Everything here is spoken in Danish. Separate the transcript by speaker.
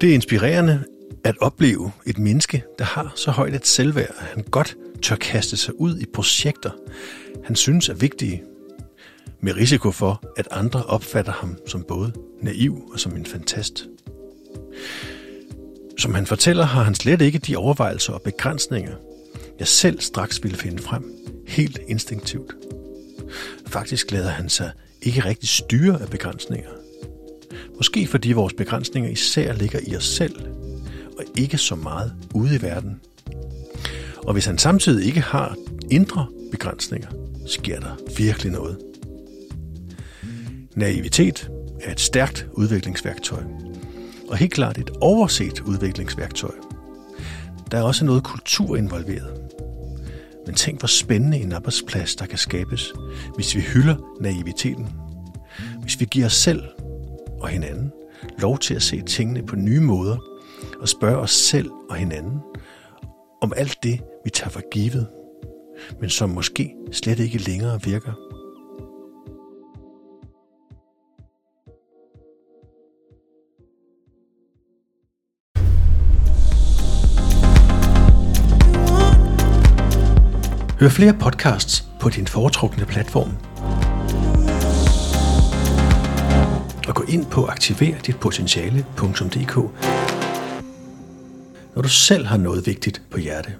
Speaker 1: Det er inspirerende at opleve et menneske, der har så højt et selvværd, at han godt tør kaste sig ud i projekter, han synes er vigtige, med risiko for, at andre opfatter ham som både naiv og som en fantast. Som han fortæller, har han slet ikke de overvejelser og begrænsninger, jeg selv straks ville finde frem, helt instinktivt. Faktisk lader han sig ikke rigtig styre af begrænsninger. Måske fordi vores begrænsninger især ligger i os selv, og ikke så meget ude i verden. Og hvis han samtidig ikke har indre begrænsninger, sker der virkelig noget. Naivitet er et stærkt udviklingsværktøj, og helt klart et overset udviklingsværktøj. Der er også noget kultur involveret. Men tænk, hvor spændende en arbejdsplads, der kan skabes, hvis vi hylder naiviteten. Hvis vi giver os selv og hinanden lov til at se tingene på nye måder og spørge os selv og hinanden om alt det, vi tager for givet, men som måske slet ikke længere virker. Hør flere podcasts på din foretrukne platform. Ind på aktiverditpotentiale.dk når du selv har noget vigtigt på hjerte.